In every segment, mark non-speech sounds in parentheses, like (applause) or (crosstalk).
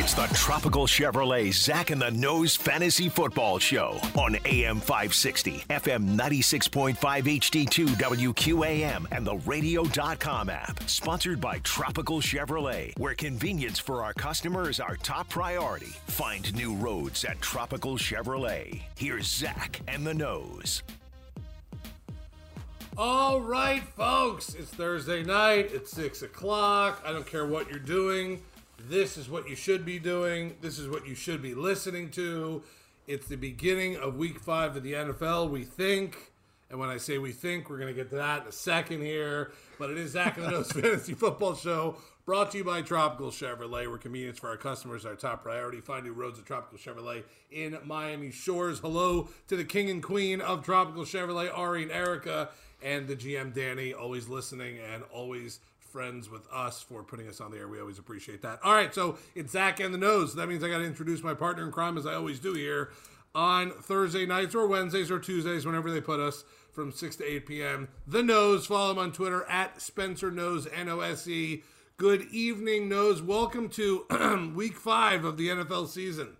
It's the Tropical Chevrolet Zach and the Nose Fantasy Football Show on AM 560, FM 96.5 HD2 WQAM, and the radio.com app. Sponsored by Tropical Chevrolet, where convenience for our customer is our top priority. Find new roads at Tropical Chevrolet. Here's Zach and the Nose. All right, folks, it's Thursday night. It's six o'clock. I don't care what you're doing. This is what you should be doing. This is what you should be listening to. It's the beginning of week five of the NFL, we think. And when I say we think, we're going to get to that in a second here. But it is Zach and the (laughs) Nose Fantasy Football Show brought to you by Tropical Chevrolet, where convenience for our customers is our top priority. Find new roads at Tropical Chevrolet in Miami Shores. Hello to the king and queen of Tropical Chevrolet, Ari and Erica, and the GM Danny, always listening and always friends with us for putting us on the air. We always appreciate that. All right, so it's Zach and the Nose. That means I got to introduce my partner in crime, as I always do here on Thursday nights or Wednesdays or Tuesdays, whenever they put us from 6 to 8 p.m. The Nose. Follow him on Twitter at Spencer Nose, N O S E. Good evening, Nose. Welcome to (clears throat) week five of the NFL season.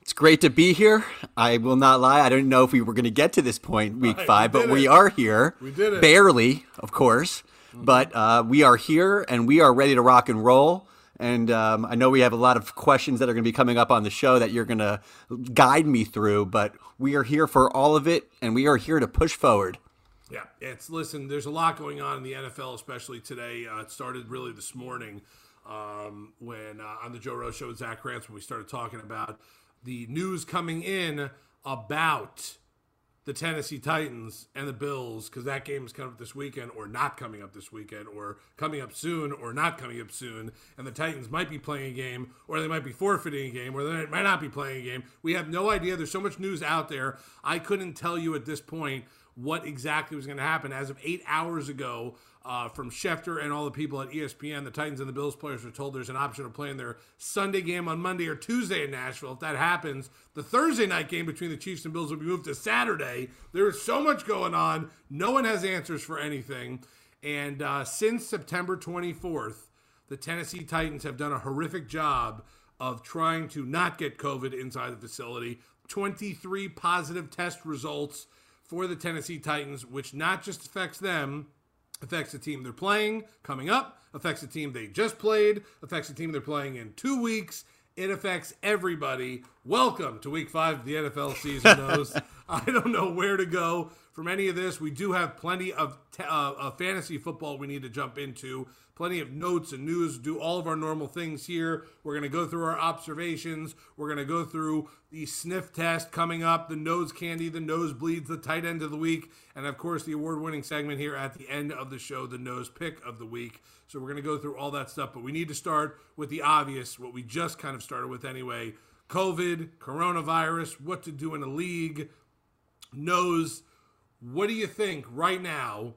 It's great to be here. I will not lie. I didn't know if we were going to get to this point, week Right, five, but did we are here. We did it. Barely, of course. But uh, we are here and we are ready to rock and roll. And um, I know we have a lot of questions that are going to be coming up on the show that you're going to guide me through, but we are here for all of it and we are here to push forward. Yeah, it's listen. There's a lot going on in the NFL, especially today. Uh, it started really this morning um, when uh, on the Joe Rose Show with Zach Krantz when we started talking about the news coming in about the Tennessee Titans and the Bills because that game is coming up this weekend or not coming up this weekend or coming up soon or not coming up soon. And the Titans might be playing a game or they might be forfeiting a game or they might not be playing a game. We have no idea. There's so much news out there. I couldn't tell you at this point what exactly was going to happen. As of eight hours ago, uh, from Schefter and all the people at ESPN, the Titans and the Bills players are told there's an option of playing their Sunday game on Monday or Tuesday in Nashville. If that happens, the Thursday night game between the Chiefs and Bills will be moved to Saturday. There is so much going on. No one has answers for anything. And uh, since September 24th, the Tennessee Titans have done a horrific job of trying to not get COVID inside the facility. 23 positive test results for the Tennessee Titans, which not just affects them, affects the team they're playing coming up, affects the team they just played, affects the team they're playing in two weeks. It affects everybody. Welcome to week five of the NFL season, Nose. (laughs) I don't know where to go from any of this. We do have plenty of, t- uh, of fantasy football we need to jump into, plenty of notes and news, do all of our normal things here. We're going to go through our observations. We're going to go through the sniff test coming up, the nose candy, the nosebleeds, the tight end of the week, and of course the award winning segment here at the end of the show, the nose pick of the week. So we're going to go through all that stuff, but we need to start with the obvious, what we just kind of started with anyway COVID, coronavirus, what to do in a league. Nose, what do you think right now?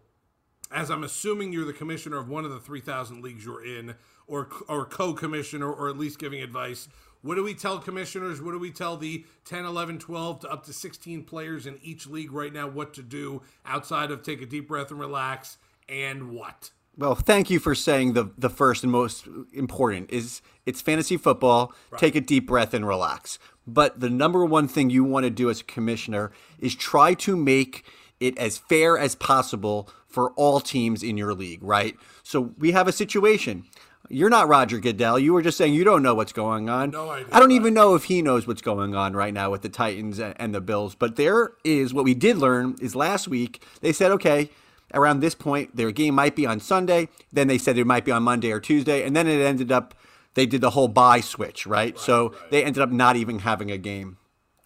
As I'm assuming you're the commissioner of one of the 3,000 leagues you're in, or or co-commissioner, or at least giving advice. What do we tell commissioners? What do we tell the 10, 11, 12 to up to 16 players in each league right now what to do outside of take a deep breath and relax and what? Well, thank you for saying the the first and most important is it's fantasy football. Take a deep breath and relax. But the number one thing you want to do as a commissioner is try to make it as fair as possible for all teams in your league, right? So we have a situation. You're not Roger Goodell. You were just saying you don't know what's going on. No idea. I don't even know if he knows what's going on right now with the Titans and and the Bills. But there is what we did learn is last week they said, okay, around this point their game might be on Sunday. Then they said it might be on Monday or Tuesday, and then it ended up they did the whole bye switch, right? so they ended up not even having a game.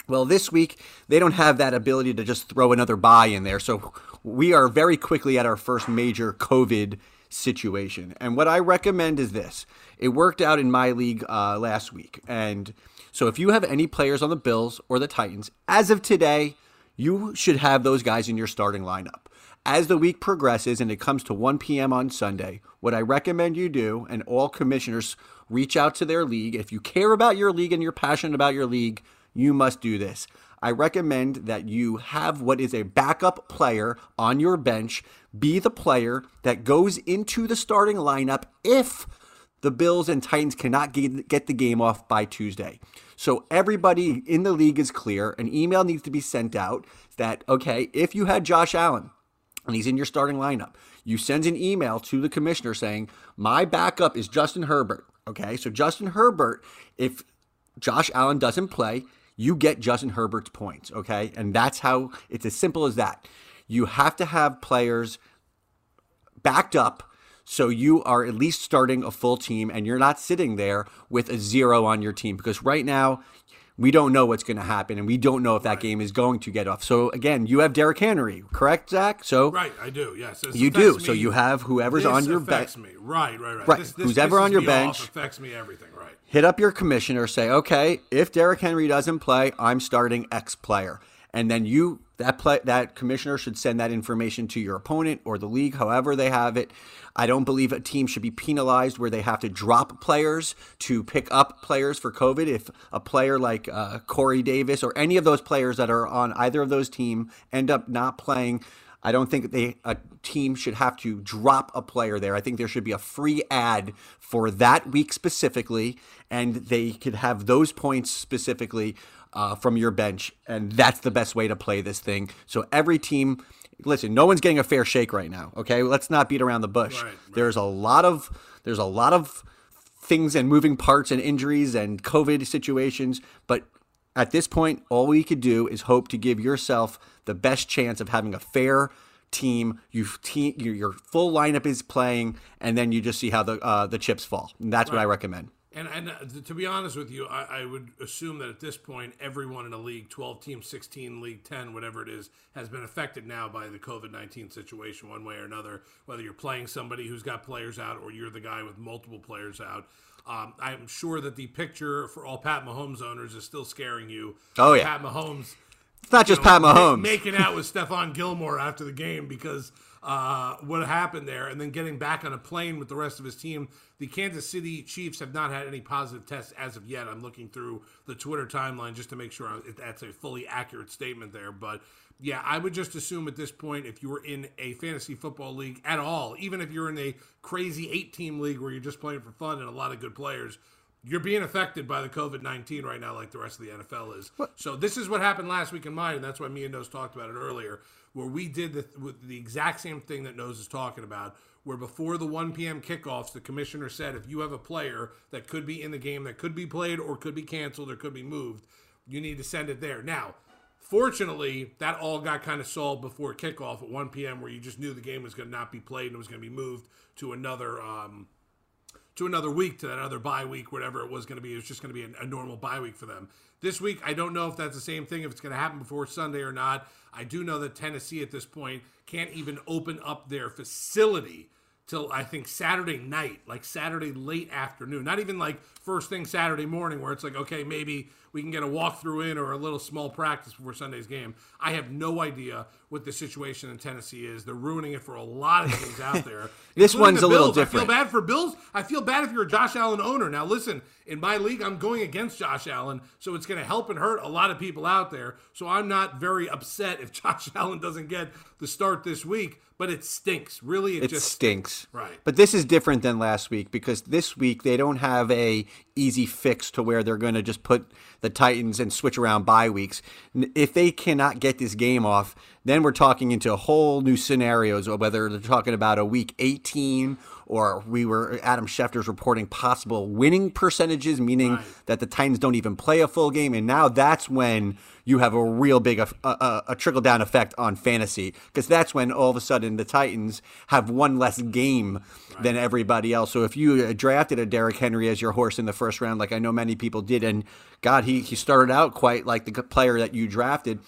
Well, this week they don't have that ability to just throw another bye in there. So we are very quickly at our first major COVID situation. And what I recommend is this it worked out in my league uh, last week. And so if you have any players on the Bills or the Titans, as of today, you should have those guys in your starting lineup. As the week progresses and it comes to 1 p.m. on Sunday, what I recommend you do, and all commissioners reach out to their league. If you care about your league and you're passionate about your league, you must do this. I recommend that you have what is a backup player on your bench be the player that goes into the starting lineup if the Bills and Titans cannot get, the game off by Tuesday. So everybody in the league is clear. An email needs to be sent out that, okay, if you had Josh Allen and he's in your starting lineup, you send an email to the commissioner saying, my backup is Justin Herbert. Okay, so Justin Herbert, if Josh Allen doesn't play, you get Justin Herbert's points. Okay, and that's how it's as simple as that. You have to have players backed up so you are at least starting a full team and you're not sitting there with a zero on your team because right now we don't know what's going to happen and we don't know if that game is going to get off. So again, you have Derrick Henry, correct, Zach? So Right, I do. Yes, you do. affects So you have whoever's This on your bench. me. Right, right, right. Right. This, this Who's ever on your me bench. affects me everything. Right. Hit up your commissioner, say, okay, if Derrick Henry doesn't play, I'm starting X player. And then you that play that commissioner should send that information to your opponent or the league, however they have it. I don't believe a team should be penalized where they have to drop players to pick up players for COVID. If a player like uh, Corey Davis or any of those players that are on either of those team end up not playing, I don't think they a team should have to drop a player there. I think there should be a free ad for that week specifically, and they could have those points specifically uh, from your bench, and that's the best way to play this thing. So every team, listen, no one's getting a fair shake right now. Okay, let's not beat around the bush. Right, right. There's a lot of there's a lot of things and moving parts and injuries and COVID situations, but at this point, all we could do is hope to give yourself the best chance of having a fair team. You team your, your full lineup is playing, and then you just see how the uh, the chips fall. And that's what I recommend. And, and uh, to be honest with you, I, I would assume that at this point, everyone in a league, 12 teams, 16, league 10, whatever it is, has been affected now by the COVID 19 situation, one way or another. Whether you're playing somebody who's got players out or you're the guy with multiple players out. Um, I'm sure that the picture for all Pat Mahomes owners is still scaring you. Oh, yeah. Pat Mahomes It's not just know, Pat Mahomes. making out with (laughs) Stephon Gilmore after the game because uh, what happened there, and then getting back on a plane with the rest of his team. The Kansas City Chiefs have not had any positive tests as of yet. I'm looking through the Twitter timeline just to make sure that's a fully accurate statement there. But yeah, I would just assume at this point, if you were in a fantasy football league at all, even if you're in a crazy eight team league where you're just playing for fun and a lot of good players, you're being affected by the COVID 19 right now, like the rest of the NFL is. So, this is what happened last week in mine, and that's why me and Nose talked about it earlier, where we did the, with the exact same thing that Nose is talking about, where before the 1 p.m. kickoffs, the commissioner said if you have a player that could be in the game, that could be played or could be canceled or could be moved, you need to send it there. Now, Fortunately, that all got kind of solved before kickoff at 1 p.m., where you just knew the game was going to not be played and it was going to be moved to another um, to another week, to that other bye week, whatever it was going to be. It was just going to be a, a normal bye week for them. This week, I don't know if that's the same thing, if it's going to happen before Sunday or not. I do know that Tennessee at this point can't even open up their facility till I think Saturday night, like Saturday late afternoon. Not even like first thing Saturday morning, where it's like, okay, maybe we can get a walkthrough in or a little small practice before Sunday's game. I have no idea what the situation in Tennessee is. They're ruining it for a lot of teams out (laughs) there. This one's the a little different. I feel bad for Bills. I feel bad if you're a Josh Allen owner. Now, listen, in my league, I'm going against Josh Allen, so it's going to help and hurt a lot of people out there. So I'm not very upset if (laughs) Josh Allen doesn't get the start this week, but it stinks. Really, it, It just stinks. Right. But this is different than last week because this week they don't have a easy fix to where they're going to just put the Titans and switch around bye weeks. If they cannot get this game off, then we're talking into whole new scenarios, whether they're talking about a week 18 or we were Adam Schefter's reporting possible winning percentages, meaning right. that the Titans don't even play a full game, and now that's when you have a real big a, a, a trickle down effect on fantasy because that's when all of a sudden the Titans have one less game right. than everybody else. So if you uh, drafted a Derrick Henry as your horse in the first round, like I know many people did, and God, he he started out quite like the player that you drafted.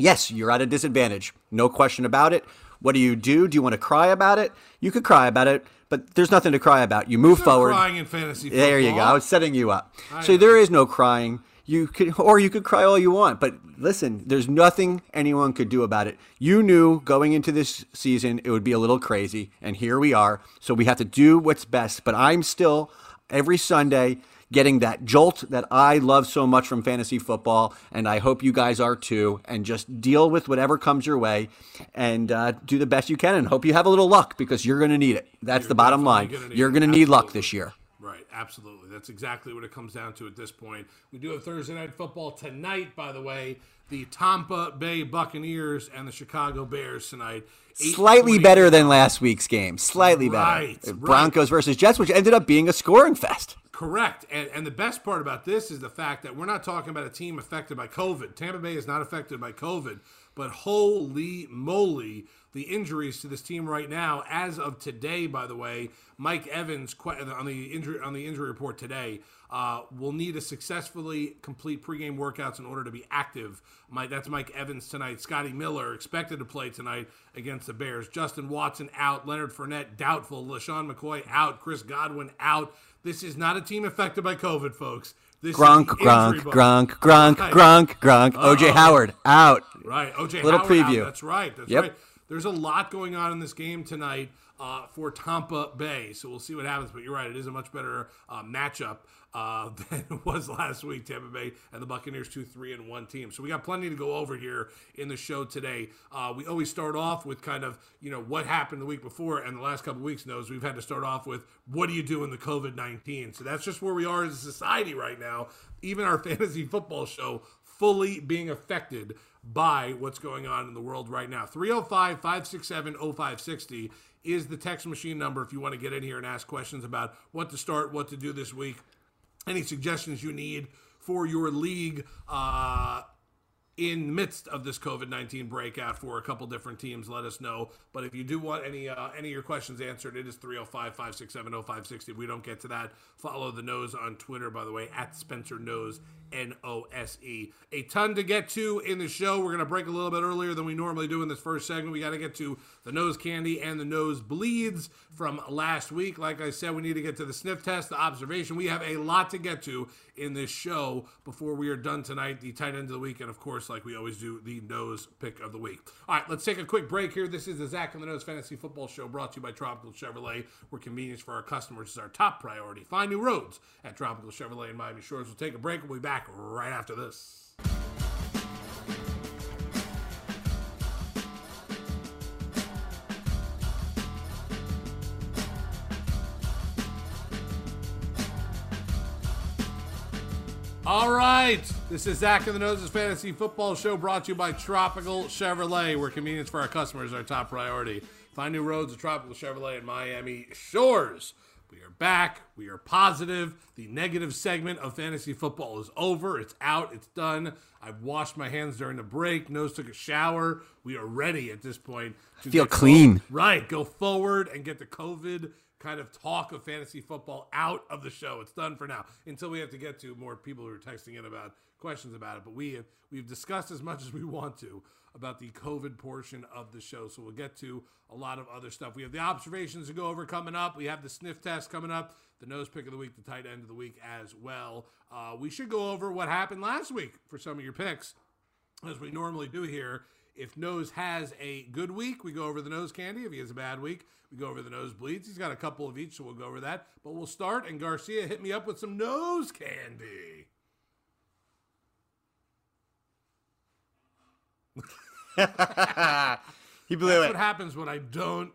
Yes, you're at a disadvantage, no question about it. What do you do? Do you want to cry about it? You could cry about it but there's nothing to cry about. You move forward. Crying in fantasy football. There you go. I was setting you up. I so know. there is no crying. You could, or you could cry all you want. But listen, there's nothing anyone could do about it. You knew going into this season it would be a little crazy, and here we are. So we have to do what's best. But I'm still every Sunday getting that jolt that I love so much from fantasy football, and I hope you guys are too. And just deal with whatever comes your way, and uh, do the best you can, and hope you have a little luck because you're going to need it. That's you're the bottom line. Gonna you're going to need luck this year. Right, absolutely. That's exactly what it comes down to at this point. We do have Thursday night football tonight, by the way. The Tampa Bay Buccaneers and the Chicago Bears tonight. Slightly better than last week's game. Slightly right, better. Broncos right. versus Jets, which ended up being a scoring fest. Correct. And, and the best part about this is the fact that we're not talking about a team affected by COVID. Tampa Bay is not affected by COVID, but holy moly, the injuries to this team right now, as of today, by the way, Mike Evans on the injury on the injury report today uh, will need to successfully complete pregame workouts in order to be active. That's Mike Evans tonight. Scotty Miller expected to play tonight against the Bears. Justin Watson out. Leonard Fournette doubtful. LeSean McCoy out. Chris Godwin out. This is not a team affected by COVID, folks. This Gronk, Gronk, Gronk, Gronk, right. Gronk, Gronk, uh OJ Howard out. Right, OJ Howard. Little Howard preview. Out. That's right. That's yep. right. There's a lot going on in this game tonight uh, for Tampa Bay, so we'll see what happens. But you're right; it is a much better uh, matchup uh, (laughs) than it was last week. Tampa Bay and the Buccaneers, two, three, and one team. So we got plenty to go over here in the show today. Uh, we always start off with kind of you know what happened the week before, and the last couple weeks Nose we've had to start off with what do you do in the COVID nineteen. So that's just where we are as a society right now. Even our (laughs) fantasy football show fully being affected by what's going on in the world right now. 305 567 0560 is the text machine number if you want to get in here and ask questions about what to start, what to do this week any suggestions you need for your league uh, in midst of this COVID nineteen breakout for a couple different teams, let us know. But if you do want any uh, any of your questions answered, it is 305-567-0560. If we don't get to that, follow the nose on Twitter, by the way, at Spencer Nose N O S E. A ton to get to in the show. We're going to break a little bit earlier than we normally do in this first segment. We got to get to the nose candy and the nose bleeds from last week. Like I said, we need to get to the sniff test, the observation. We have a lot to get to in this show before we are done tonight. The tight end of the week, and of course, like we always do, the nose pick of the week. All right, let's take a quick break here. This is the Zach and the Nose Fantasy Football Show brought to you by Tropical Chevrolet, where convenience for our customers is our top priority. Find new roads at Tropical Chevrolet in Miami Shores. We'll take a break. We'll be back right after this. All right. This is Zach and the Noses Fantasy Football Show brought to you by Tropical Chevrolet, where convenience for our customers is our top priority. Find new roads at Tropical Chevrolet in Miami Shores. We are back. We are positive. The negative segment of fantasy football is over. It's out. It's done. I've washed my hands during the break. Nose took a shower. We are ready at this point to feel clean. right. Go forward and get the COVID kind of talk of fantasy football out of the show. It's done for now until we have to get to more people who are texting in about questions about it. But we have, we've discussed as much as we want to about the COVID portion of the show. So we'll get to a lot of other stuff. We have the observations to go over coming up. We have the sniff test coming up, the nose pick of the week, the tight end of the week as well. Uh, we should go over what happened last week for some of your picks, as we normally do here. If Nose has a good week, we go over the nose candy. If he has a bad week, we go over the nose bleeds. He's got a couple of each, so we'll go over that. But we'll start, and Garcia hit me up with some nose candy. (laughs) he blew that's it. what happens when I don't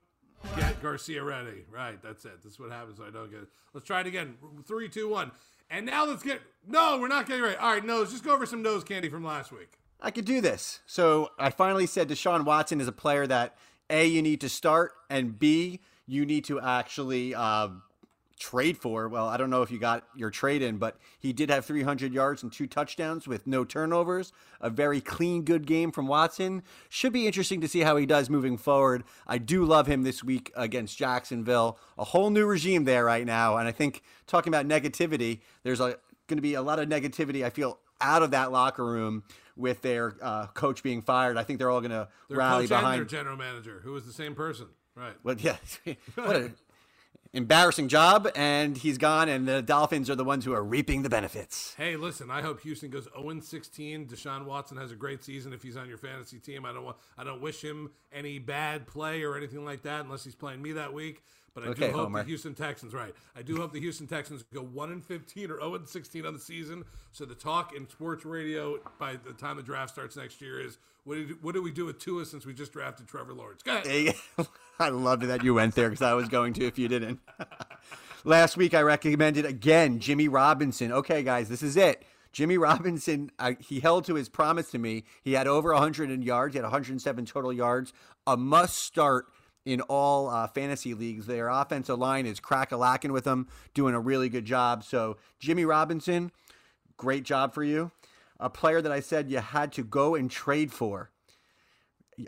get Garcia ready. Right, that's it. That's what happens when I don't get it. Let's try it again. Three, two, one. And now let's get. No, we're not getting ready. All right, nose. Just go over some nose candy from last week. I could do this. So I finally said Deshaun Watson is a player that A, you need to start, and B, you need to actually uh, trade for. Well, I don't know if you got your trade in, but he did have 300 yards and two touchdowns with no turnovers. A very clean, good game from Watson. Should be interesting to see how he does moving forward. I do love him this week against Jacksonville. A whole new regime there right now. And I think talking about negativity, there's a going to be a lot of negativity, I feel, out of that locker room with their uh, coach being fired. I think they're all going to rally behind their general manager, who was the same person. Right. Well, yeah. (laughs) what an embarrassing job, and he's gone, and the Dolphins are the ones who are reaping the benefits. Hey, listen, I hope Houston goes 0 16. Deshaun Watson has a great season if he's on your fantasy team. I don't want I don't wish him any bad play or anything like that unless he's playing me that week. But I Okay, do hope Homer. the Houston Texans, right? I do hope the Houston Texans go 1 and 15 or 0 and 16 on the season. So the talk in sports radio by the time the draft starts next year is what did what do we do with Tua since we just drafted Trevor Lawrence? Go ahead. (laughs) I loved that you went there because I was going to if you didn't. (laughs) Last week I recommended again Jimmy Robinson. Okay, guys, this is it. Jimmy Robinson, he held to his promise to me. He had over 100 in yards. He had 107 total yards. A must start in all uh, fantasy leagues. Their offensive line is crack a lacking with them, doing a really good job. So Jimmy Robinson, great job for you. A player that I said you had to go and trade for.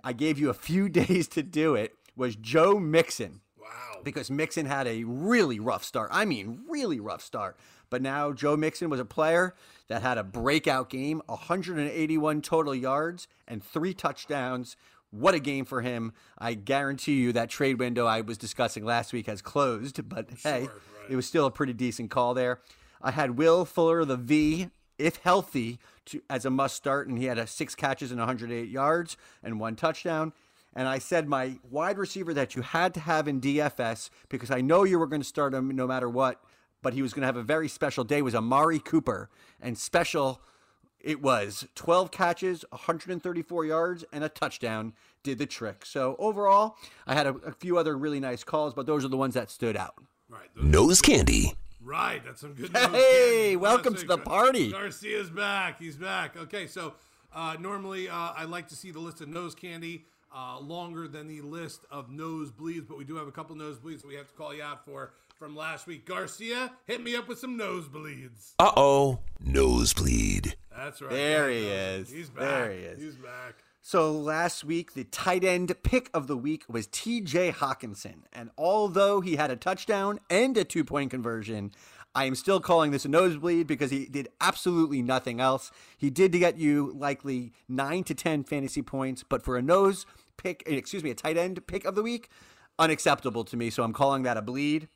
I gave you a few (laughs) days to do it. Was Joe Mixon Wow. because Mixon had a really rough start. I mean, really rough start. But now Joe Mixon was a player that had a breakout game 181 total yards and three touchdowns. What a game for him. I guarantee you that trade window I was discussing last week has closed, but hey, right. it was still a pretty decent call there. I had Will Fuller, the V, if healthy, to, as a must start, and he had a six catches and 108 yards and one touchdown. And I said my wide receiver that you had to have in DFS because I know you were going to start him no matter what, but he was going to have a very special day was Amari Cooper. And special it was 12 catches, 134 yards, and a touchdown did the trick. So overall, I had a, a few other really nice calls, but those are the ones that stood out. Right. Nose candy. Right, that's some good news. Hey, Candy. welcome Classic. to the party. Garcia's back. He's back. Okay, so uh, normally uh, I like to see the list of nose candy uh, longer than the list of nosebleeds, but we do have a couple nosebleeds that we have to call you out for from last week. Garcia, hit me up with some nosebleeds. Uh oh. Nosebleed. That's right. There he is. He's back. There he is. He's back. So last week, the tight end pick of the week was TJ Hockenson. And although he had a touchdown and a two point conversion, I am still calling this a nosebleed because he did absolutely nothing else. He did get you likely nine to 10 fantasy points, but for a nose pick, excuse me, a tight end pick of the week, unacceptable to me. So I'm calling that a bleed.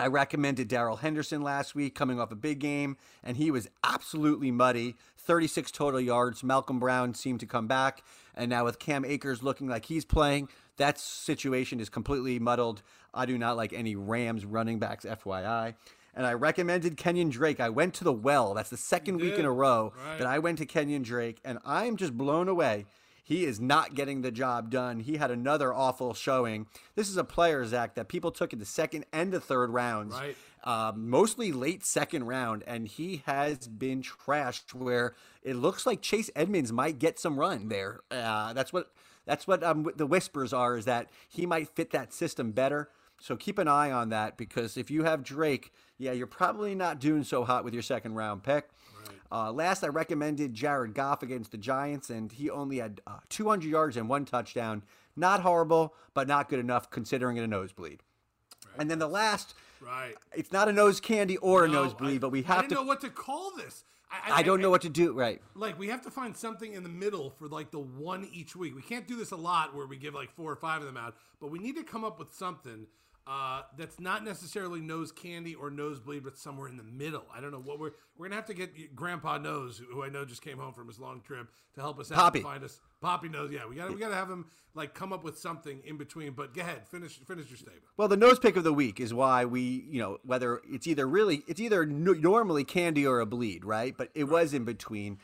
I recommended Darrell Henderson last week coming off a big game, and he was absolutely muddy. 36 total yards. Malcolm Brown seemed to come back, and now with Cam Akers looking like he's playing, that situation is completely muddled. I do not like any Rams running backs, FYI. And I recommended Kenyan Drake. I went to the well. That's the second week in a row Right. that I went to Kenyan Drake, and I am just blown away. He is not getting the job done. He had another awful showing. This is a player, Zach, that people took in the second and the third rounds, Right. um, mostly late second round, and he has been trashed. Where it looks like Chase Edmonds might get some run there. Uh, that's what that's what um, the whispers are is that he might fit that system better. So keep an eye on that because if you have Drake, yeah, you're probably not doing so hot with your second round pick. Uh, last, I recommended Jared Goff against the Giants, and he only had uh, 200 yards and one touchdown. Not horrible, but not good enough considering it a nosebleed. And then the last, Right. it's not a nose candy or a nosebleed, I- but we I have to. know what to call this. I don't know what to do. Right. like we have to find something in the middle for like the one each week. We can't do this a lot where we give like four or five of them out, but we need to come up with something uh, that's not necessarily nose candy or nosebleed, but somewhere in the middle. I don't know what we're we're gonna have to get Grandpa Nose, who I know just came home from his long trip, to help us out Poppy. and find us. Poppy Nose, yeah, we got to we got to have him like come up with something in between. But go ahead, finish finish your statement. Well, the nose pick of the week is why we, you know, whether it's either really, it's either no, normally candy or a bleed, right? But it was in between.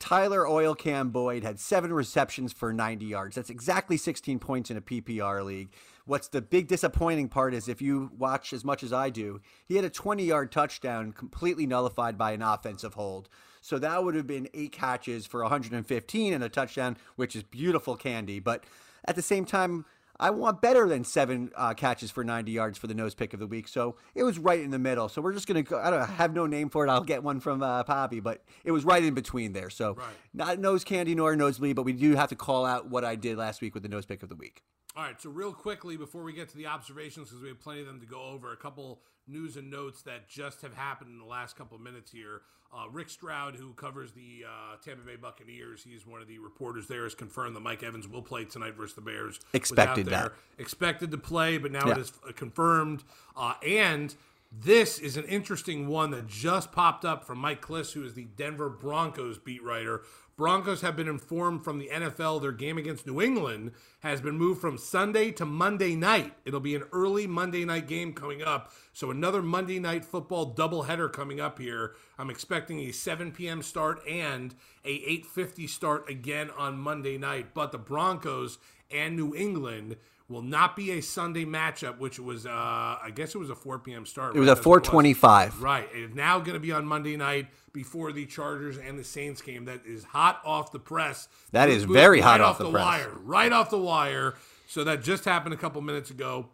Tyler Oil Can Boyd had seven receptions for 90 yards. That's exactly 16 points in a PPR league. What's the big disappointing part is if you watch as much as I do, he had a 20 yard touchdown completely nullified by an offensive hold. So that would have been eight catches for 115 and a touchdown, which is beautiful candy. But at the same time, I want better than seven uh, catches for 90 yards for the nose pick of the week. So it was right in the middle. So we're just going to, I don't have no name for it. I'll get one from uh, Poppy, but it was right in between there. So Right. not nose candy nor nosebleed, but we do have to call out what I did last week with the nose pick of the week. All right, so real quickly before we get to the observations, because we have plenty of them to go over, a couple news and notes that just have happened in the last couple of minutes here. Uh, Rick Stroud, who covers the uh, Tampa Bay Buccaneers, he's one of the reporters there, has confirmed that Mike Evans will play tonight versus the Bears. Expected that. Expected to play, but now Yeah. it is uh, confirmed. Uh, and this is an interesting one that just popped up from Mike Klis, who is the Denver Broncos beat writer. Broncos have been informed from the NFL their game against New England has been moved from Sunday to Monday night. It'll be an early Monday night game coming up. So another Monday night football doubleheader coming up here. I'm expecting a 7 p.m. start and a 8:50 start again on Monday night. But the Broncos and New England will not be a Sunday matchup, which was uh, I guess it was a 4 p.m. start. It was right? a That's what it was. 425. Right. It's now going to be on Monday night before the Chargers and the Saints game. That is hot off the press. That is Moved- is moved very hot right off the press. wire. Right off the wire. So that just happened a couple minutes ago.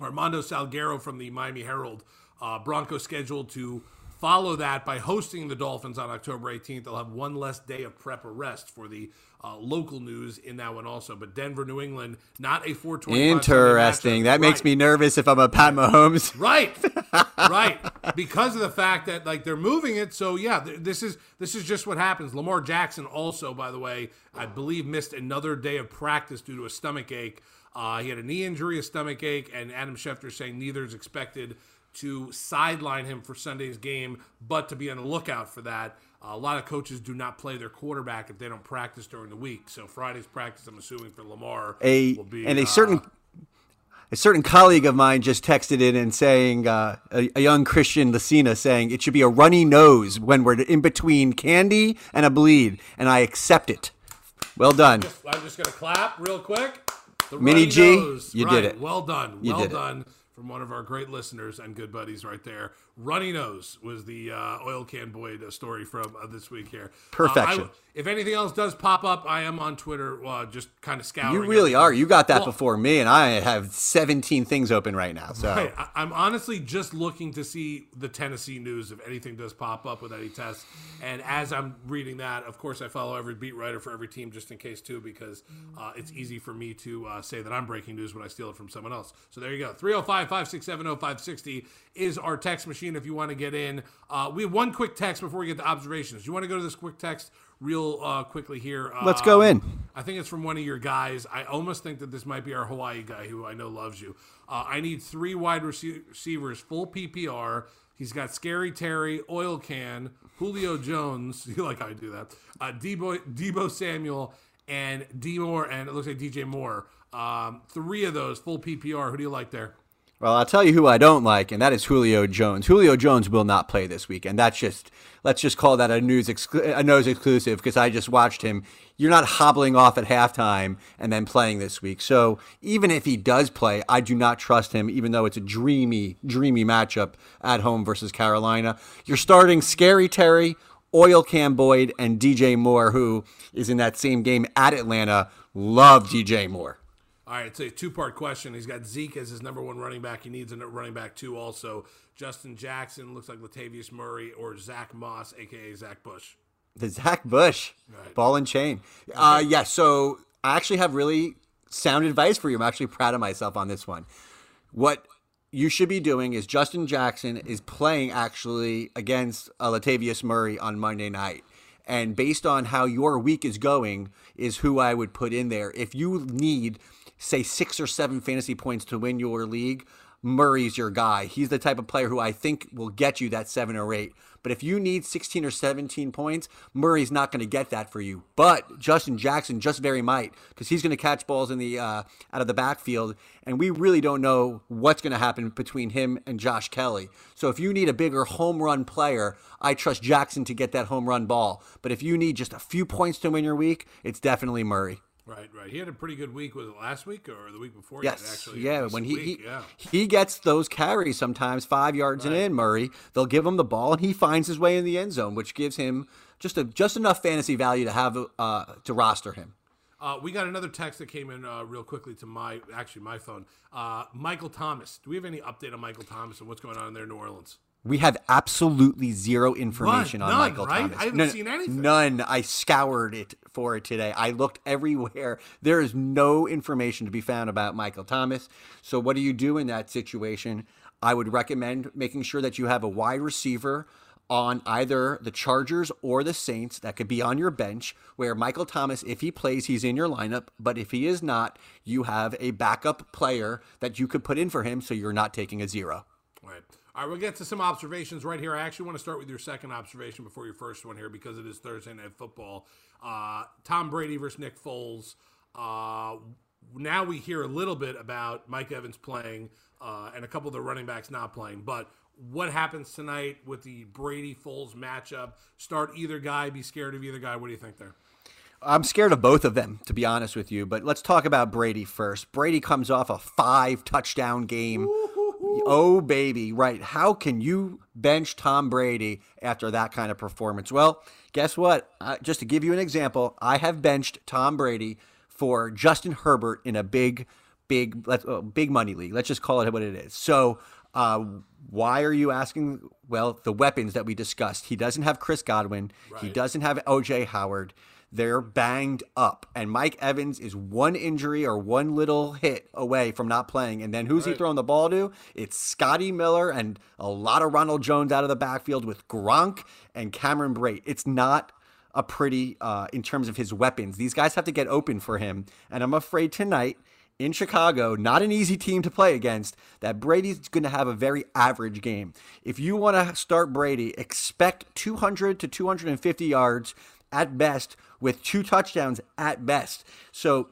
Armando Salguero from the Miami Herald. Uh, Broncos scheduled to follow that by hosting the Dolphins on October 18th. They'll have one less day of prep or rest for the uh, local news in that one also. But Denver, New England, not a 420. Interesting. That makes me nervous if I'm a Pat Mahomes. (laughs) Right, right. Because of the fact that like they're moving it, so yeah, th- this is this is just what happens. Lamar Jackson also, by the way, I believe missed another day of practice due to a stomach ache. Uh, he had a knee injury, a stomach ache, and Adam Schefter saying neither is expected to sideline him for Sunday's game, but to be on the lookout for that. A lot of coaches do not play their quarterback if they don't practice during the week. So Friday's practice, I'm assuming for Lamar, A will be and a uh, certain a certain colleague of mine just texted in and saying uh, a, a young Christian Lucina saying it should be a runny nose when we're in between candy and a bleed, and I accept it. Well done. I'm just gonna clap real quick. The Mini G, nose. you Right. did it. Well done. You well did it. From one of our great listeners and good buddies right there. Runny nose was the uh, oil can boy uh, story from uh, this week here. Uh, Perfection. I- if anything else does pop up, I am on Twitter, uh, just kind of scouring. You really everything. are. You got that Well, before me, and I have 17 things open right now. So Right. I, I'm honestly just looking to see the Tennessee news if anything does pop up with any tests. And as I'm reading that, of course, I follow every beat writer for every team just in case too, because uh, it's easy for me to uh, say that I'm breaking news when I steal it from someone else. So there you go. 305 567 0560 is our text machine if you want to get in. Uh, we have one quick text before we get to observations. You want to go to this quick text real uh, quickly here? Let's go Um, in. I think it's from one of your guys. I almost think that this might be our Hawaii guy who I know loves you. Uh, I need three wide rece- receivers, full PPR. He's got Scary Terry, Oil Can, Julio Jones. (laughs) You like how I do that? Uh, Deebo, Deebo Samuel, and D Moore, and it looks like DJ Moore. Um, three of those full PPR. Who do you like there? Well, I'll tell you who I don't like, and that is Julio Jones. Julio Jones will not play this week, and that's just let's just call that a news exclu- a nose exclusive because I just watched him. You're not hobbling off at halftime and then playing this week. So even if he does play, I do not trust him, even though it's a dreamy, dreamy matchup at home versus Carolina. You're starting Scary Terry, Oil Can Boyd, and DJ Moore, who is in that same game at Atlanta. Love DJ Moore. All right, it's a two part question. He's got Zeke as his number one running back. He needs a running back too, also. Justin Jackson looks like Latavius Murray or Zach Moss, aka Zach Bush. The Zach Bush, ball and chain. Uh, yeah, so I actually have really sound advice for you. I'm actually proud of myself on this one. What you should be doing is Justin Jackson is playing actually against uh, Latavius Murray on Monday night. And based on how your week is going, is who I would put in there. If you need, say, six or seven fantasy points to win your league, Murray's your guy. He's the type of player who I think will get you that seven or eight. But if you need 16 or 17 points, Murray's not going to get that for you. But Justin Jackson just very might because he's going to catch balls in the uh, out of the backfield, and we really don't know what's going to happen between him and Josh Kelley. So if you need a bigger home run player, I trust Jackson to get that home run ball. But if you need just a few points to win your week, it's definitely Murray. Right, right. He had a pretty good week. Was it last week or the week before? Yes, actually yeah. When he week, he, yeah. he gets those carries sometimes five yards and in Murray, they'll give him the ball and he finds his way in the end zone, which gives him just a just enough fantasy value to have uh, to roster him. Uh, we got another text that came in uh, real quickly to my actually my phone. Uh, Michael Thomas. Do we have any update on Michael Thomas and what's going on in there in New Orleans? We have absolutely zero information on None, Michael right? Thomas. I haven't No, seen anything. None. I scoured it for it today. I looked everywhere. There is no information to be found about Michael Thomas. So what do you do in that situation? I would recommend making sure that you have a wide receiver on either the Chargers or the Saints that could be on your bench where Michael Thomas if he plays he's in your lineup but if he is not you have a backup player that you could put in for him so you're not taking a zero. Right. All right, we'll get to some observations right here. I actually want to start with your second observation before your first one here because it is Thursday Night Football. Uh, Tom Brady versus Nick Foles. Uh, now we hear a little bit about Mike Evans playing uh, and a couple of the running backs not playing. But what happens tonight with the Brady Foles matchup? Start either guy, be scared of either guy. What do you think there? I'm scared of both of them, to be honest with you. But let's talk about Brady first. Brady comes off a five touchdown game. Oh, baby. Right. How can you bench Tom Brady after that kind of performance? Well, guess what? Uh, just to give you an example, I have benched Tom Brady for Justin Herbert in a big, big, let's, uh, big money league. Let's just call it what it is. So, uh, why are you asking? Well, the weapons that we discussed. He doesn't have Chris Godwin. He doesn't have OJ Howard. They're banged up. And Mike Evans is one injury or one little hit away from not playing. And then who's he throwing the ball to? It's Scotty Miller and a lot of Ronald Jones out of the backfield with Gronk and Cameron Brate. It's not a pretty, uh, in terms of his weapons. These guys have to get open for him. And I'm afraid tonight, in Chicago, not an easy team to play against, that Brady's going to have a very average game. If you want to start Brady, expect 200 to 250 yards at best with two touchdowns at best. So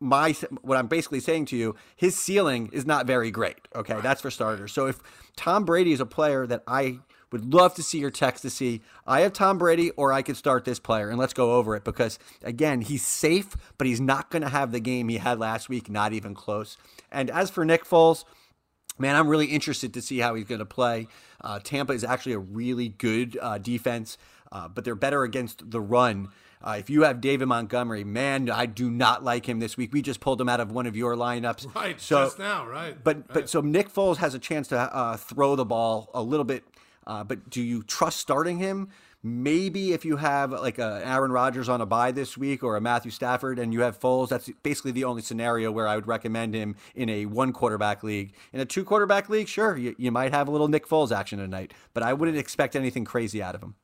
my what I'm basically saying to you, his ceiling is not very great. Okay, that's for starters. So if Tom Brady is a player that I would love to see your text to see, I have Tom Brady or I could start this player and let's go over it because again, he's safe, but he's not going to have the game he had last week, not even close. And as for Nick Foles, Man, I'm really interested to see how he's going to play. Uh, Tampa is actually a really good uh, defense, uh, but they're better against the run. Uh, if you have David Montgomery, man, I do not like him this week. We just pulled him out of one of your lineups. (laughs) Right, So, just now, right? but right. but so Nick Foles has a chance to uh, throw the ball a little bit. Uh, but do you trust starting him? Maybe if you have like a Aaron Rodgers on a bye this week or a Matthew Stafford and you have Foles, that's basically the only scenario where I would recommend him in a one quarterback league. In a two quarterback league, sure, you, you might have a little Nick Foles action tonight, but I wouldn't expect anything crazy out of him.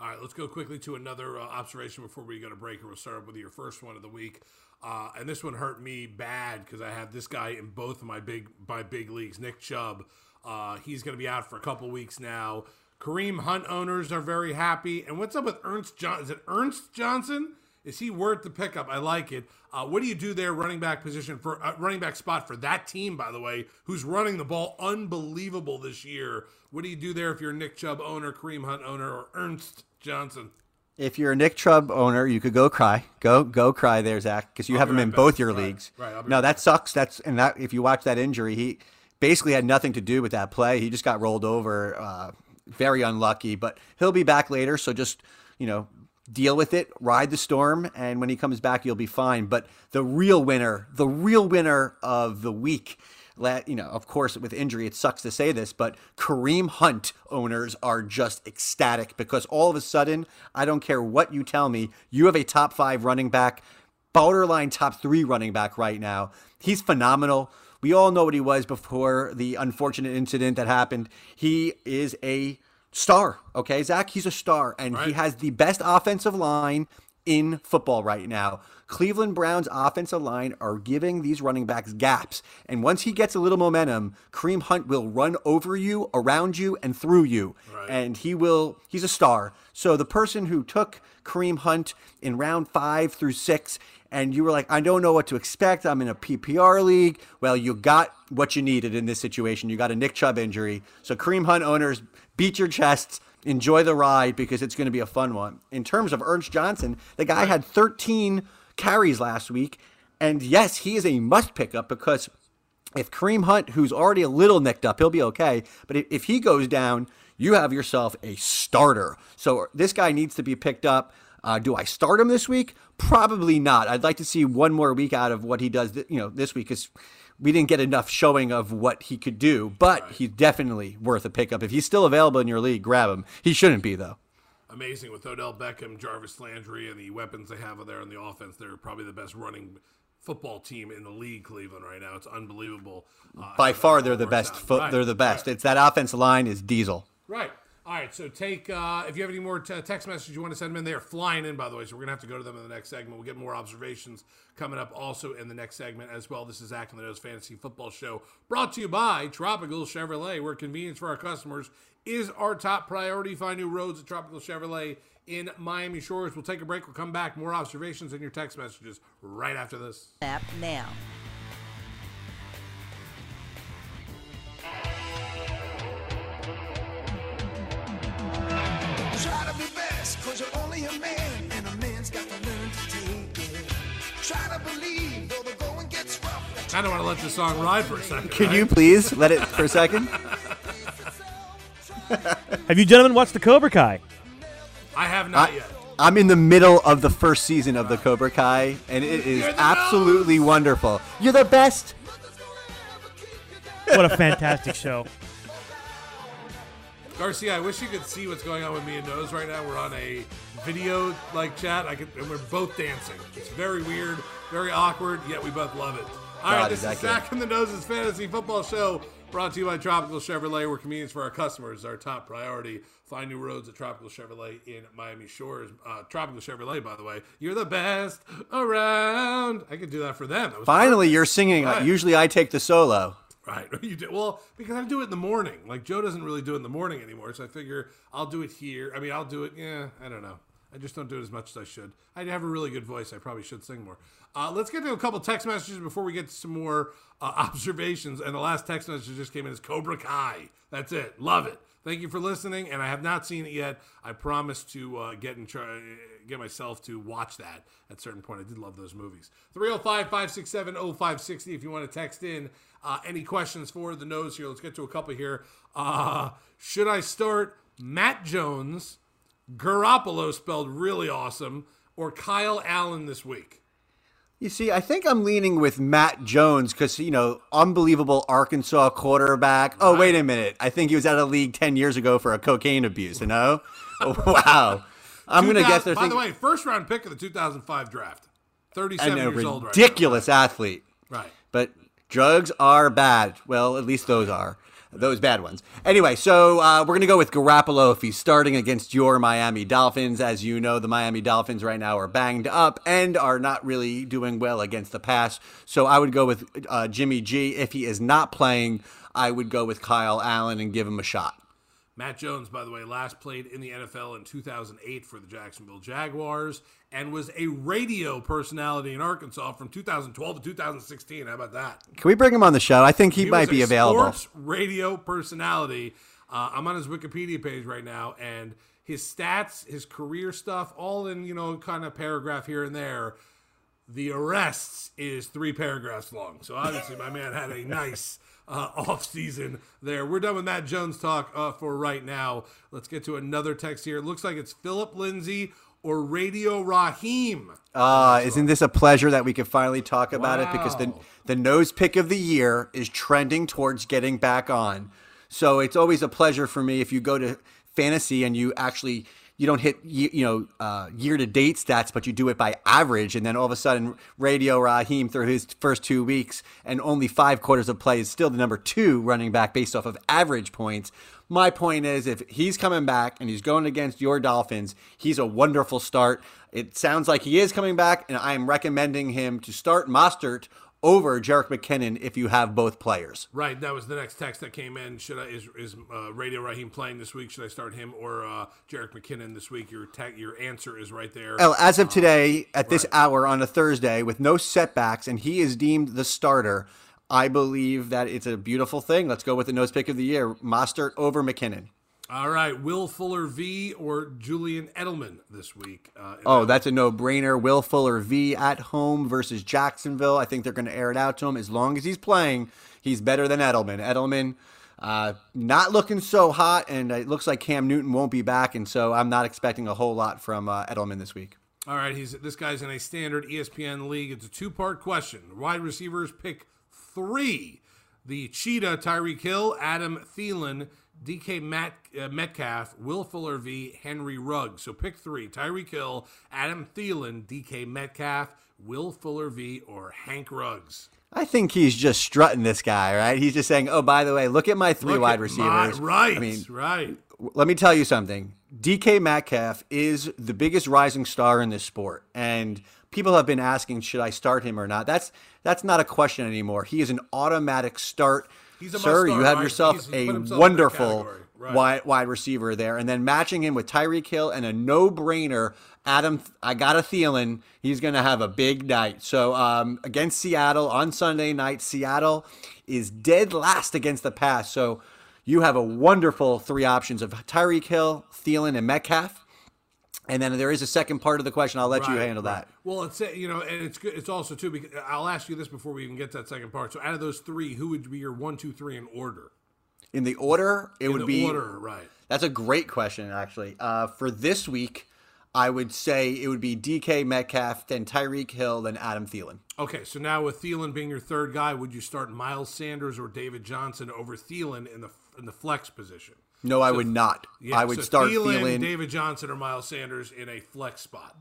All right, let's go quickly to another uh, observation before we go to break, and we'll start with your first one of the week. Uh, and this one hurt me bad because I have this guy in both of my big my big leagues, Nick Chubb. Uh, he's going to be out for a couple weeks now. Kareem Hunt owners are very happy. And what's up with Ernst Johnson? Is it Ernst Johnson? Is he worth the pickup? I like it. Uh, what do you do there, running back position for uh, running back spot for that team? By the way, who's running the ball unbelievable this year? What do you do there if you're Nick Chubb owner, Kareem Hunt owner, or Ernst Johnson? If you're a Nick Chubb owner, you could go cry, go go cry there, Zach, because you I'll have be him right in back. both your Right, leagues. right, no, right that sucks. That's and that if you watch that injury, he basically had nothing to do with that play. He just got rolled over. Uh, very unlucky, but he'll be back later. So just you know, deal with it, ride the storm, and when he comes back, you'll be fine. But the real winner, the real winner of the week. You know, of course, with injury, it sucks to say this, but Kareem Hunt owners are just ecstatic because all of a sudden, I don't care what you tell me, you have a top five running back, borderline top three running back right now. He's phenomenal. We all know what he was before the unfortunate incident that happened. He is a star, okay, Zach? He's a star, and he has the best offensive line in football right now. Cleveland Browns offensive line are giving these running backs gaps. And once he gets a little momentum, Kareem Hunt will run over you, around you, and through you. And he will, he's a star. So the person who took Kareem Hunt in round five through six, and you were like, I don't know what to expect. I'm in a PPR league. Well, you got what you needed in this situation. You got a Nick Chubb injury. So Kareem Hunt owners, beat your chests enjoy the ride because it's going to be a fun one. In terms of Ernst Johnson, the guy had 13 carries last week. And yes, he is a must pickup because if Kareem Hunt, who's already a little nicked up, he'll be okay. But if, he goes down, you have yourself a starter. So this guy needs to be picked up. Uh, do I start him this week? Probably not. I'd like to see one more week out of what he does. Th- you know, this week because we didn't get enough showing of what he could do. But he's definitely worth a pickup. If he's still available in your league, grab him. He shouldn't be though. Amazing with Odell Beckham, Jarvis Landry, and the weapons they have there on the offense. They're probably the best running football team in the league, Cleveland, right now. It's unbelievable. Uh, By far, they're the works best. out. Foot, Right, they're the best. It's that offensive line is Diesel. Right. All right. So take uh, if you have any more t- text messages you want to send them in, they are flying in by the way. So we're gonna have to go to them in the next segment. We'll get more observations coming up also in the next segment as well. This is Zach and the Nose Fantasy Football Show brought to you by Tropical Chevrolet, where convenience for our customers is our top priority. Find new roads at Tropical Chevrolet in Miami Shores. We'll take a break. We'll come back. More observations and your text messages right after this. app now. I don't want to let this song ride for a second. Could right? you please let it for a second? (laughs) Have you gentlemen watched the Cobra Kai? I have not I, yet. I'm in the middle of the first season of the Cobra Kai, and it is You're absolutely wonderful. You're the best. What a fantastic show! Garcia, I wish you could see what's going on with me and Nose right now. We're on a video like chat. I could, and we're both dancing. It's very weird, very awkward, yet we both love it. All right, this is Zach and the Noses Fantasy Football Show, brought to you by Tropical Chevrolet, where convenience for our customers is our top priority. Find new roads at Tropical Chevrolet in Miami Shores. Uh, Tropical Chevrolet, by the way, you're the best around. I could do that for them. That was Finally, you're singing. Right. Usually, I take the solo. Right. (laughs) You do well because I do it in the morning. Like Joe doesn't really do it in the morning anymore, so I figure I'll do it here. I mean, I'll do it. Yeah, I don't know. I just don't do it as much as I should. I have a really good voice. I probably should sing more. Uh, let's get to a couple text messages before we get to some more uh, (laughs) observations. And the last text message just came in is Cobra Kai. That's it. Love it. Thank you for listening. And I have not seen it yet. I promise to uh, get in char- get myself to watch that at a certain point. I did love those movies. 305 567 0560 if you want to text in uh, any questions for the nose here. Let's get to a couple here. Uh, should I start Matt Jones, Garoppolo spelled really awesome, or Kyle Allen this week? You see, I think I'm leaning with Matt Jones because, you know, unbelievable Arkansas quarterback. Oh, wait a minute. I think he was out of the league 10 years ago for a cocaine abuse, you know? (laughs) wow. I'm going to 2000 guess they're By thinking. the way, first round pick of the 2005 draft. 37 and a years old right ridiculous athlete. Right. But drugs are bad. Well, at least those are. Those bad ones. Anyway, so uh, we're going to go with Garoppolo if he's starting against your Miami Dolphins. As you know, the Miami Dolphins right now are banged up and are not really doing well against the pass. So I would go with uh, Jimmy G. If he is not playing, I would go with Kyle Allen and give him a shot. Matt Jones, by the way, last played in the NFL in 2008 for the Jacksonville Jaguars and was a radio personality in Arkansas from 2012 to 2016. How about that? Can we bring him on the show? I think he, He might be available. Sports radio personality. Uh, I'm on his Wikipedia page right now, and his stats, his career stuff, all in you know kind of paragraph here and there. The arrests is three paragraphs long, so obviously my man had a (laughs) nice uh, (laughs) off season there. We're done with Matt Jones talk uh, for right now. Let's get to another text here. It looks like it's Phillip Lindsay or Radio Raheem. Uh, isn't this a pleasure that we can finally talk about it? Because the the nose pick of the year is trending towards getting back on. So it's always a pleasure for me if you go to fantasy and you actually you don't hit you know uh, year to date stats, but you do it by average, and then all of a sudden Radio Raheem through his first two weeks and only five quarters of play is still the number two running back based off of average points. My point is, if he's coming back and he's going against your Dolphins, he's a wonderful start. It sounds like he is coming back, and I am recommending him to start Mostert over Jerick McKinnon if you have both players. Right, that was the next text that came in. Should I is is uh, Radio Raheem playing this week? Should I start him or uh, Jarek McKinnon this week? Your te- your answer is right there. Well, as of today, at this right. hour on a Thursday, with no setbacks, and he is deemed the starter, I believe that it's a beautiful thing. Let's go with the nose pick of the year, Mostert over McKinnon. All right, Will Fuller V or Julian Edelman this week. Uh, Oh, that's a no-brainer. Will Fuller V at home versus Jacksonville. I think they're going to air it out to him. As long as he's playing, he's better than Edelman. Edelman uh, not looking so hot, and it looks like Cam Newton won't be back, and so I'm not expecting a whole lot from uh, Edelman this week. All right, he's this guy's in a standard ESPN league. It's a two-part question. Wide receivers pick three: the Cheetah, Tyreek Hill, Adam Thielen, DK Matt, uh, Metcalf, Will Fuller v. Henry Ruggs. So pick three: Tyreek Hill, Adam Thielen, DK Metcalf, Will Fuller v. or Hank Ruggs. I think he's just strutting this guy, right? He's just saying, "Oh, by the way, look at my three Look wide receivers." my- right, I mean, right. let me tell you something. DK Metcalf is the biggest rising star in this sport, and people have been asking, should I start him or not? That's that's not a question anymore. He is an automatic start. He's a Sir, you have yourself a put himself in that wonderful right. wide, wide receiver there, and then matching him with Tyreek Hill and a no-brainer Adam. I got a Thielen. He's going to have a big night. So um, against Seattle on Sunday night, Seattle is dead last against the pass. So you have a wonderful three options of Tyreek Hill, Thielen, and Metcalf. And then there is a second part of the question. I'll let you handle right. that. Well, it's you know, and it's good. It's also too. Because I'll ask you this before we even get to that second part. So, out of those three, who would be your one, two, three in order? In the order, it In would the be order, right? That's a great question, actually. Uh, for this week, I would say it would be DK Metcalf, then Tyreek Hill, then Adam Thielen. Okay, so now with Thielen being your third guy, would you start Miles Sanders or David Johnson over Thielen in the in the flex position? No, I would not. Yeah, I would so start Thielen, Thielen. David Johnson, or Miles Sanders in a flex spot.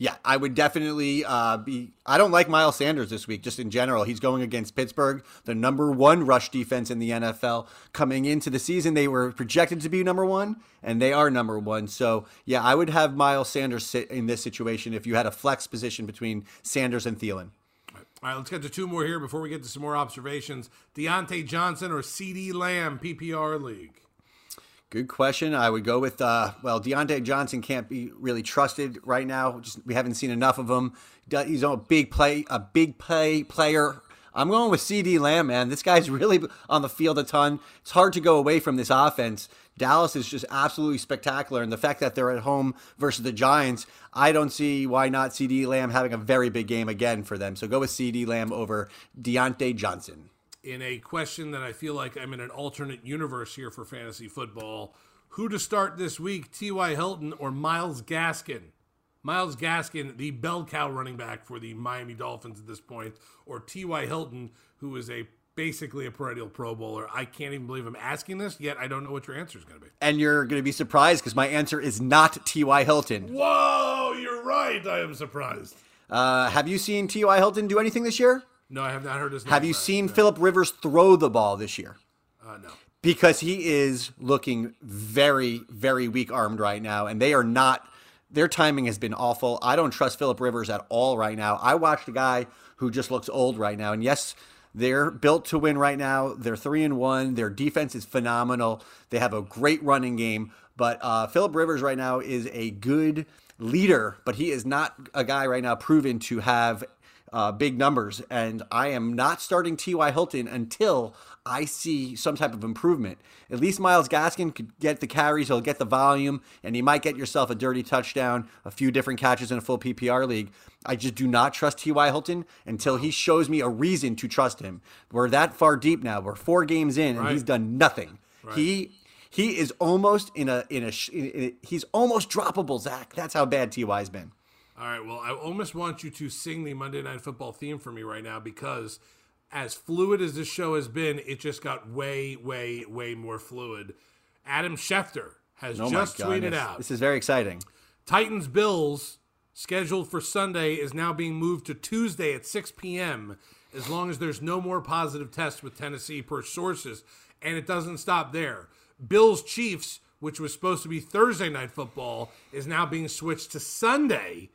Yeah, I would definitely uh, be. I don't like Miles Sanders this week, just in general. He's going against Pittsburgh, the number one rush defense in the NFL. Coming into the season, they were projected to be number one, and they are number one. So, yeah, I would have Miles Sanders sit in this situation if you had a flex position between Sanders and Thielen. All right, let's get to two more here before we get to some more observations. Diontae Johnson or CeeDee Lamb, PPR league. Good question. I would go with uh, well, Diontae Johnson can't be really trusted right now. Just we haven't seen enough of him. He's a big play, a big play player. I'm going with CeeDee Lamb, man. This guy's (laughs) really on the field a ton. It's hard to go away from this offense. Dallas is just absolutely spectacular, and the fact that they're at home versus the Giants, I don't see why not CeeDee Lamb having a very big game again for them. So go with CeeDee Lamb over Diontae Johnson. in a question that I feel like I'm in an alternate universe here for fantasy football. Who to start this week, T.Y. Hilton or Myles Gaskin? Myles Gaskin, the bell cow running back for the Miami Dolphins at this point, or T.Y. Hilton, who is a basically a perennial Pro Bowler. I can't even believe I'm asking this, yet I don't know what your answer is going to be. And you're going to be surprised because my answer is not T.Y. Hilton. Whoa, you're right. I am surprised. Uh, have you seen T.Y. Hilton do anything this year? No, I have not heard his name. Have you seen Philip Rivers throw the ball this year? Uh, no. Because he is looking very, very weak armed right now, and they are not. Their timing has been awful. I don't trust Philip Rivers at all right now. I watched a guy who just looks old right now, and yes, they're built to win right now. They're three and one. Their defense is phenomenal. They have a great running game, but uh, Philip Rivers right now is a good leader, but he is not a guy right now proven to have uh, big numbers. And I am not starting T.Y. Hilton until I see some type of improvement. At least Myles Gaskin could get the carries, he'll get the volume, and he might get yourself a dirty touchdown, a few different catches in a full PPR league. I just do not trust T.Y. Hilton until he shows me a reason to trust him. We're that far deep now. We're four games in, and Right. he's done nothing. He he is almost in a in a, sh- in a he's almost droppable, Zach. That's how bad T.Y.'s been. All right. Well, I almost want you to sing the Monday Night Football theme for me right now because, as fluid as this show has been, it just got way, way, way more fluid. Adam Schefter has Oh just tweeted out This is very exciting. Titans Bills scheduled for Sunday is now being moved to Tuesday at 6 p.m. as long as there's no more positive tests with Tennessee per sources. And it doesn't stop there. Bills Chiefs, which was supposed to be Thursday night football, is now being switched to Sunday.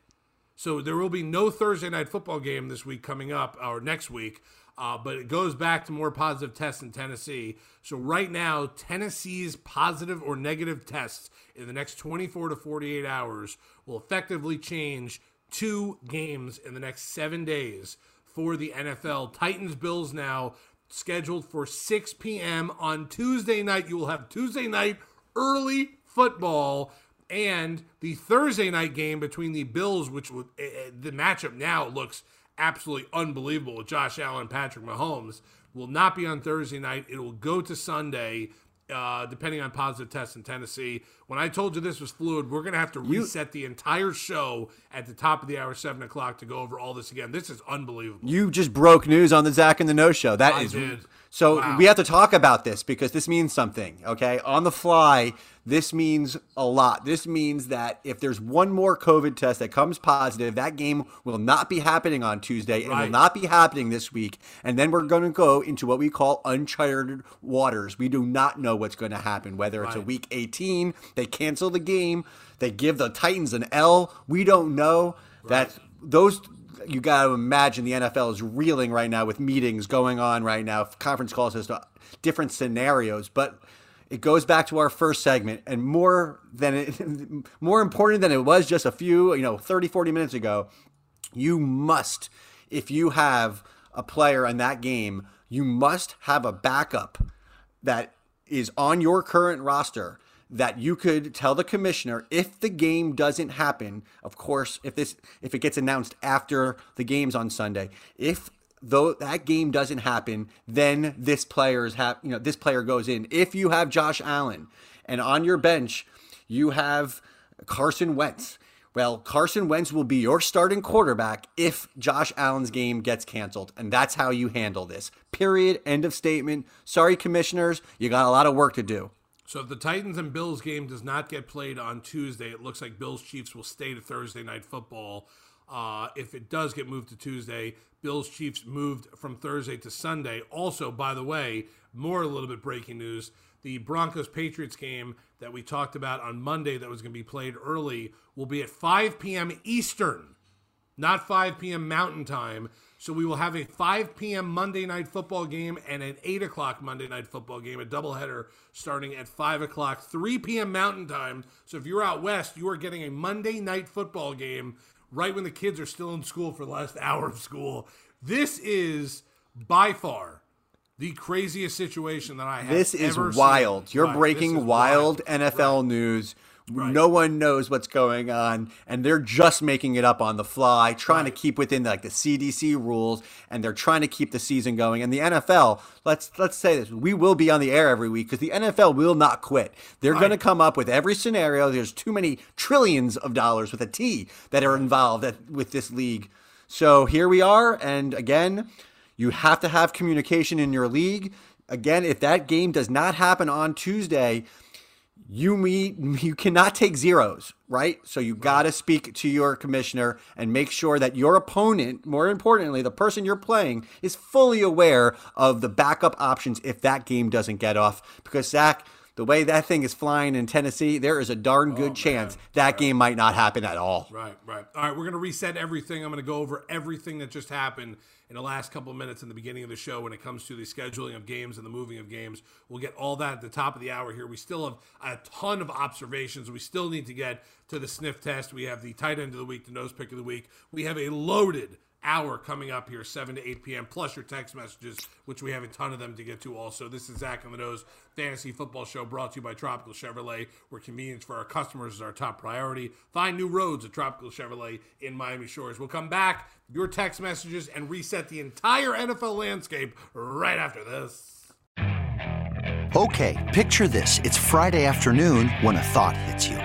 So there will be no Thursday night football game this week coming up or next week. Uh, but it goes back to more positive tests in Tennessee. So right now, Tennessee's positive or negative tests in the next 24 to 48 hours will effectively change two games in the next seven days for the NFL. Titans Bills now scheduled for 6 p.m. on Tuesday night. You will have Tuesday night early football and the Thursday night game between the Bills, which would eh, the matchup now looks absolutely unbelievable with Josh Allen Patrick Mahomes, will not be on Thursday night. It will go to Sunday. Uh, depending on positive tests in Tennessee. When I told you this was fluid, we're going to have to reset the entire show at the top of the hour, 7 o'clock, to go over all this again. This is unbelievable. You just broke news on the Zach and the No Show. That I is did. so Wow. we have to talk about this because this means something. Okay, on the fly, this means a lot. This means that if there's one more COVID test that comes positive, that game will not be happening on Tuesday and will not be happening this week. And then we're going to go into what we call uncharted waters. We do not know what's going to happen. Whether it's a week 18, they cancel the game, they give the Titans an L. We don't know. That those you got to imagine the NFL is reeling right now with meetings going on right now, conference calls as to different scenarios. But it goes back to our first segment, and more than it, (laughs) more important than it was just a few, you know, 30, 40 minutes ago. You must, if you have a player in that game, you must have a backup that is on your current roster that you could tell the commissioner if the game doesn't happen of course if this if it gets announced after the games on sunday if though that game doesn't happen then this player is have you know this player goes in if you have josh allen and on your bench you have carson wentz well, Carson Wentz will be your starting quarterback if Josh Allen's game gets canceled. And that's how you handle this. Period. End of statement. Sorry, commissioners. You got a lot of work to do. So if the Titans and Bills game does not get played on Tuesday, it looks like Bills Chiefs will stay to Thursday night football. Uh, if it does get moved to Tuesday, Bills Chiefs moved from Thursday to Sunday. Also, by the way, more a little bit breaking news: the Broncos Patriots game that we talked about on Monday that was going to be played early will be at 5 p.m. Eastern not 5 p.m. Mountain Time. So we will have a 5 p.m. Monday night football game and an 8 o'clock Monday night football game, a doubleheader starting at 5 o'clock, 3 p.m. Mountain Time. So if you're out west, you are getting a Monday night football game right when the kids are still in school for the last (laughs) hour of school. This is by far the craziest situation that I have. This is seen. wild. You're breaking is wild, NFL news. No one knows what's going on, and they're just making it up on the fly, trying to keep within like the CDC rules, and they're trying to keep the season going. And the NFL, let's let's say this: we will be on the air every week because the NFL will not quit. They're going to come up with every scenario. There's too many trillions of dollars with a T that are involved at, with this league. So here we are, and again, you have to have communication in your league. Again, if that game does not happen on Tuesday, you meet (laughs) you cannot take zeros, right? So you got to speak to your commissioner and make sure that your opponent, more importantly, the person you're playing, is fully aware of the backup options if that game doesn't get off. Because Zach, the way that thing is flying in Tennessee, there is a darn good oh, chance that game might not happen at all. Right, right. All right, we're going to reset everything. I'm going to go over everything that just happened in the last couple of minutes in the beginning of the show when it comes to the scheduling of games and the moving of games. We'll get all that at the top of the hour here. We still have a ton of observations. We still need to get to the sniff test. We have the tight end of the week, the nose pick of the week. We have a loaded hour coming up here, 7 to 8 p.m., plus your text messages, which we have a ton of them to get to also. This is Zach on the Nose Fantasy Football Show brought to you by Tropical Chevrolet, where convenience for our customers is our top priority. Find new roads at Tropical Chevrolet in Miami Shores. We'll come back, your text messages, and reset the entire NFL landscape right after this. Okay, picture this. It's Friday afternoon when a thought hits you.